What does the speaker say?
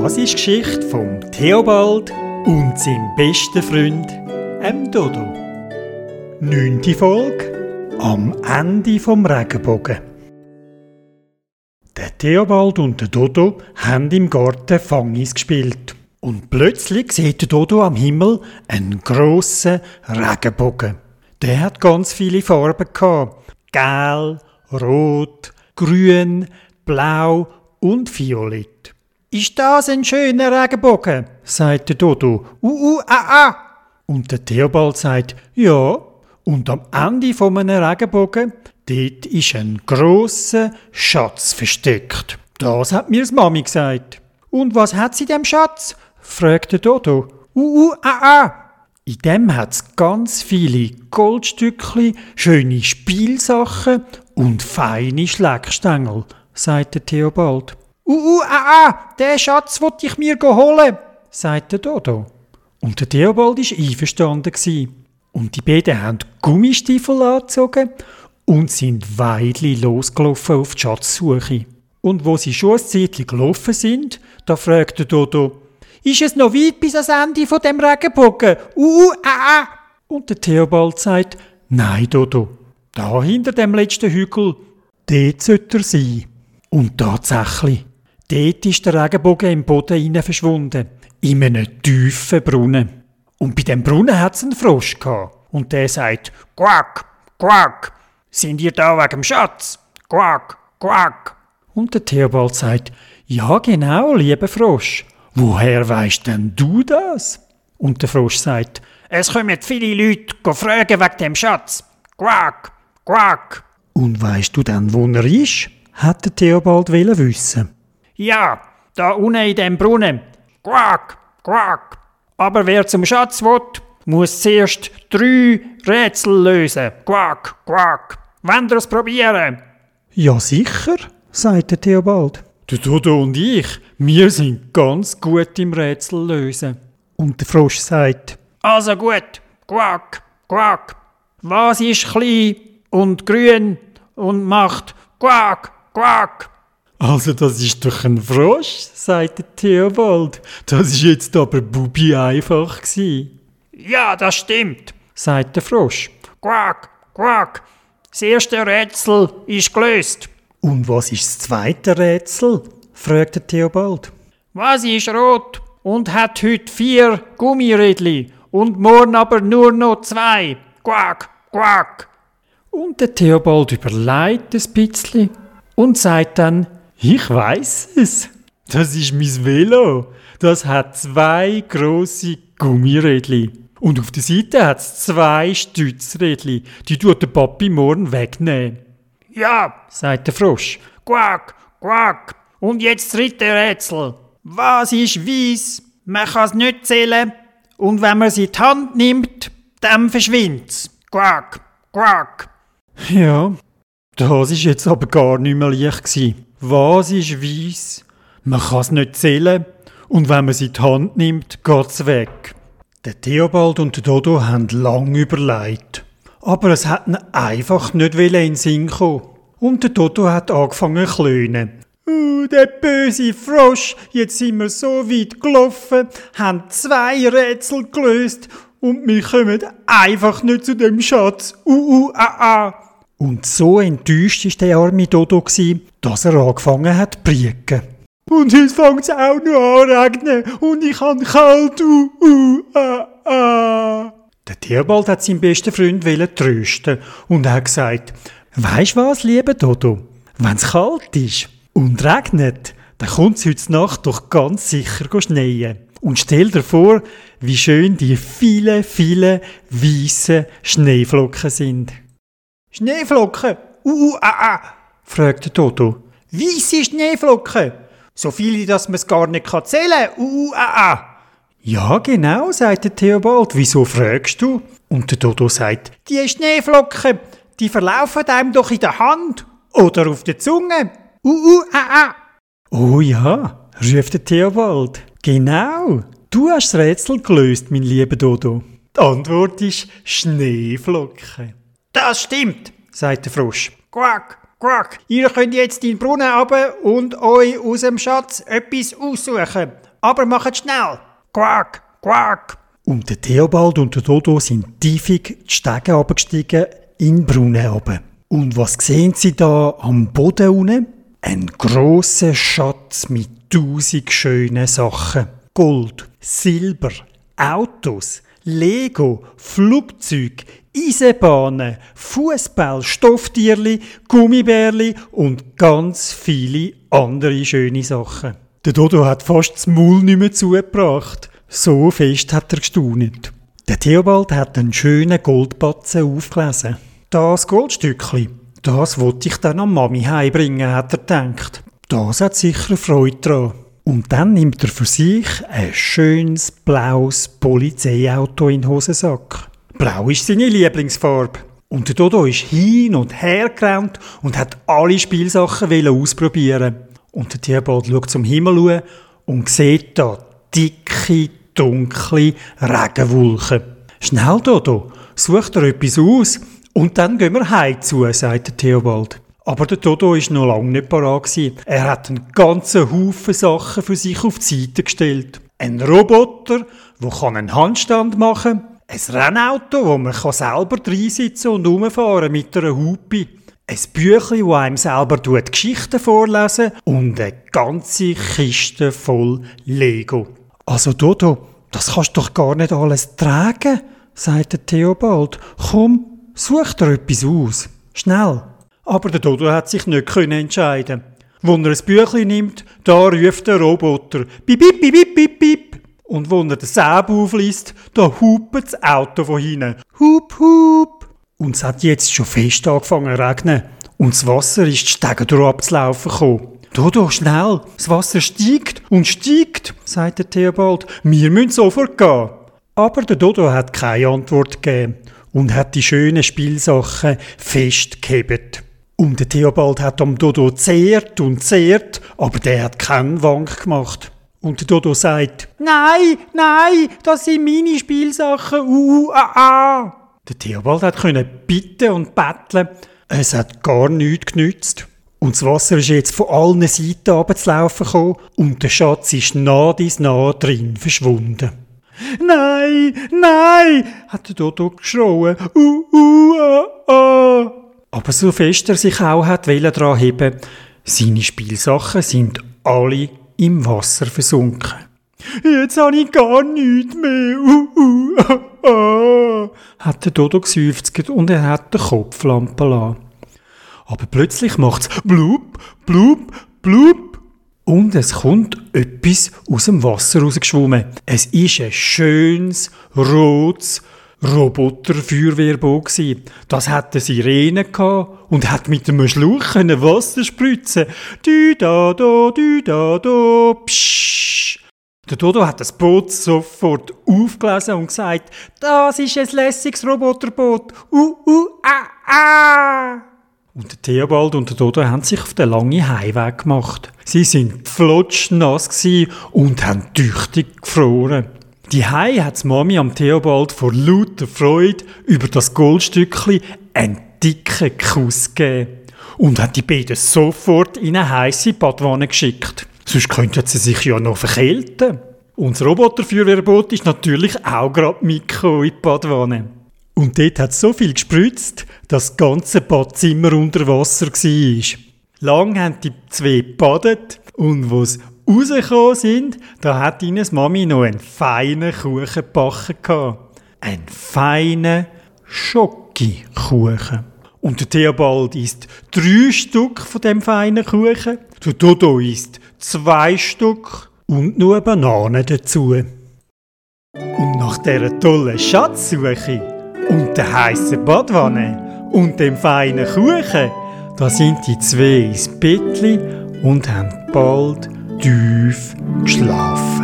Das ist die Geschichte von Theobald und seinem besten Freund, dem Dodo. Neunte Folge am Ende vom Regenbogen. Der Theobald und der Dodo haben im Garten Fangis gespielt. Und plötzlich sieht der Dodo am Himmel einen grossen Regenbogen. Der hat ganz viele Farben gehabt. Gel, rot, grün, blau und violett. Ist das ein schöner Regenbogen? sagt der Dodo. Uh, uh, ah, ah. Und der Theobald sagt, ja. Und am Ende von einem Regenbogen, dort ist ein grosser Schatz versteckt. Das hat mir das Mami gesagt. Und was hat sie dem Schatz? fragt der Dodo. Uh, uh, ah, ah. In dem hat's ganz viele Goldstückli, schöne Spielsachen und feine Schleckstängel, sagt der Theobald. Uh, uh, ah, ah, den Schatz wollte ich mir holen, sagt der Dodo. Und der Theobald war einverstanden. Gewesen. Und die beiden haben Gummistiefel angezogen und sind weidli losgelaufen auf die Schatzsuche. Und wo sie schon ein Zeitchen gelaufen sind, da fragt der Dodo, ist es noch weit bis ans Ende von dem Regenbogen? Uh, uh, ah, ah. Und der Theobald sagt, nein, Dodo, da hinter dem letzten Hügel, dort sollte er sein. Und tatsächlich, dort ist der Regenbogen im Boden verschwunden, in einem tiefen Brunnen. Und bei dem Brunnen hat es einen Frosch gehabt. Und der sagt, Quack, Quack, sind ihr da wegen dem Schatz? Quack, Quack. Und der Theobald sagt, ja genau, lieber Frosch. Woher weißt denn du das? Und der Frosch sagt, es kommen viele Leute fragen wegen dem Schatz. Quack, Quack. Und weißt du denn, wo er ist? hat der Theobald wissen. Ja, da unten in dem Brunnen. Quack, Quack. Aber wer zum Schatz will, muss zuerst drei Rätsel lösen. Quack, Quack. Wollt ihr es probieren? Ja, sicher, sagt der Theobald. Der Dodo und ich, wir sind ganz gut im Rätsel lösen. Und der Frosch sagt, also gut, Quack, Quack. Was ist klein und grün und macht Quack, Quack? Also das ist doch ein Frosch, sagt der Theobald. Das ist jetzt aber bubi einfach gsi. Ja, das stimmt, sagt der Frosch. Quack, Quack. Das erste Rätsel ist gelöst. Und was ist das zweite Rätsel? fragt der Theobald. Was ist rot und hat heute vier Gummirädli und morgen aber nur noch zwei? Quack, quack. Und der Theobald überlegt ein bisschen und sagt dann, ich weiß es. Das ist mein Velo. Das hat zwei große Gummirädli. Und auf der Seite hat es zwei Stützrädli. Die tut der Papi morgen wegnehmen. Ja, sagt der Frosch. Quack, quack. Und jetzt das dritte Rätsel. Was ist weiß? Man kann es nicht zählen. Und wenn man sie in die Hand nimmt, dann verschwindet es. Quack, quack. Ja, das war jetzt aber gar nicht mehr leicht. Gewesen. Was ist weiß? Man kann es nicht zählen. Und wenn man sie in die Hand nimmt, geht es weg. Der Theobald und der Dodo haben lang überlegt. Aber es hat ihnen einfach nicht in den Sinn kommen. Und der Dodo hat angefangen zu klönen. Uh, der böse Frosch, jetzt sind wir so weit gelaufen, haben zwei Rätsel gelöst und wir kommen einfach nicht zu dem Schatz. Uh, uh, ah, ah. Und so enttäuscht war der arme Dodo, dass er angefangen hat zu prieken. Und jetzt fängt es auch noch an regnen und ich habe kalt. Uh, uh, ah, ah. Der Tierbald hat seinen besten Freund trösten und hat gesagt, Weisst was, lieber Dodo? Wenn's kalt ist und regnet, dann kommt es heute Nacht doch ganz sicher schneien. Und stell dir vor, wie schön die vielen, vielen weißen Schneeflocken sind. Schneeflocken? Uh, uh, ah, ah, fragt Toto. Weisse Schneeflocken? So viele, dass man es gar nicht zählen kann. Uh, uh, ah, ah. Ja, genau, sagt der Theobald. Wieso fragst du? Und der Dodo sagt, die Schneeflocken, die verlaufen einem doch in der Hand oder auf der Zunge. Uh, uh, ah, ah. Oh ja, ruft der Theobald. Genau. Du hast das Rätsel gelöst, mein lieber Dodo. Die Antwort ist Schneeflocken. Das stimmt, sagt der Frosch. Quack, quack. Ihr könnt jetzt in den Brunnen runter und euch aus dem Schatz etwas aussuchen. Aber machet schnell! Quack, quack! Und der Theobald und der Dodo sind tiefig die Stege abgestiegen in den Brunnen oben. Und was sehen sie da am Boden unten? Ein grosser Schatz mit tausend schönen Sachen. Gold, Silber, Autos, Lego, Flugzeug, Eisenbahnen, Fußball, Stofftierli, Gummibärli und ganz viele andere schöne Sachen. Der Dodo hat fast das Maul nicht mehr zugebracht. So fest hat er gestaunet. Der Theobald hat einen schönen Goldbatzen aufgelesen. Das Goldstückli, das wollte ich dann an Mami heimbringen, hat er gedacht. Das hat sicher Freude dran. Und dann nimmt er für sich ein schönes blaues Polizeiauto in den Hosensack. Blau ist seine Lieblingsfarbe. Und der Dodo ist hin und her gerannt und hat alle Spielsachen ausprobieren. Und der Tierbald schaut zum Himmel und sieht da dicke, dunkle Regenwolken. Schnell, Dodo, such dir etwas aus und dann gehen wir heim zu, sagt der Theobald. Aber der Dodo ist noch lange nicht parat. Er hat einen ganzen Haufen Sachen für sich auf die Seite gestellt. Ein Roboter, der einen Handstand machen kann. Ein Rennauto, wo man selber reinsitzen und umfahren mit einer Hupe. Ein Büchlein, das einem selber Geschichten vorlesen und eine ganze Kiste voll Lego. Also Dodo, das kannst du doch gar nicht alles tragen, sagte Theobald. Komm, such dir etwas aus. Schnell. Aber der Dodo hat sich nicht entscheiden Wenn er ein Büchlein nimmt, da ruft der Roboter bip, bip, bip, bip, bip, bip. Und wenn er den Säbe aufliest, da hupt das Auto von hinten. Hup, hup. Und es hat jetzt schon fest angefangen zu regnen. Und das Wasser ist die Stege abzulaufen gekommen. Dodo, schnell! Das Wasser steigt und steigt, sagt der Theobald. Wir müssen sofort gehen. Aber der Dodo hat keine Antwort gegeben und hat die schönen Spielsachen festgehebt. Und der Theobald hat am Dodo zehrt und zehrt, aber der hat keinen Wank gemacht. Und der Dodo sagt, Nein, nein, das sind meine Spielsachen, uh, ah, ah. Der Theobald hat können bitten und betteln. Es hat gar nichts genützt. Und das Wasser ist jetzt von allen Seiten runterzulaufen gekommen und der Schatz ist nah dies nah drin verschwunden. Nein, nein, hat der Dodo geschrien. Uh, uh, ah, ah. Aber so fest er sich auch hat daran heben, seine Spielsachen sind alle im Wasser versunken. Jetzt habe ich gar nichts mehr. Uh, uh, ah, ah, hat der Dodo geseufzt und er hat den Kopflampe lassen. Aber plötzlich macht's blub, blub, blub. Und es kommt etwas aus dem Wasser rausgeschwommen. Es ist ein schönes, rotes, Roboterfeuerwehrboot gsi. Das hat eine Sirene und hat mit einem Schluch Wasser spritzen. Dü da da, dü da da, psch. Der Dodo hat das Boot sofort aufgelesen und gesagt, das ist ein lässiges Roboterboot. Uh, uh, ah, ah. Und der Theobald und der Dodo haben sich auf den langen Heimweg gemacht. Sie sind flotschnass und haben tüchtig gefroren. Die Hai hat Mami am Theobald vor lauter Freude über das Goldstückli einen dicken Kuss gegeben und hat die beiden sofort in eine heiße Badwanne geschickt. Sonst könnten sie sich ja noch verkälten. Und das Roboterfeuerwehrboot ist natürlich auch gerade mitgekommen in die Badwanne. Und dort hat so viel gespritzt, dass das ganze Badzimmer unter Wasser war. Lang haben die zwei badet und was rausgekommen sind, da hat ihnen Mami noch einen feinen Kuchen gebacken. Einen feinen Schoki-Kuchen. Und der Theobald isst drei Stück von dem feinen Kuchen. Der Dodo isst zwei Stück und nur Bananen dazu. Und nach dieser tollen Schatzsuche und der heißen Badwanne und dem feinen Kuchen, da sind die zwei ins Bettli und haben bald tief geschlafen.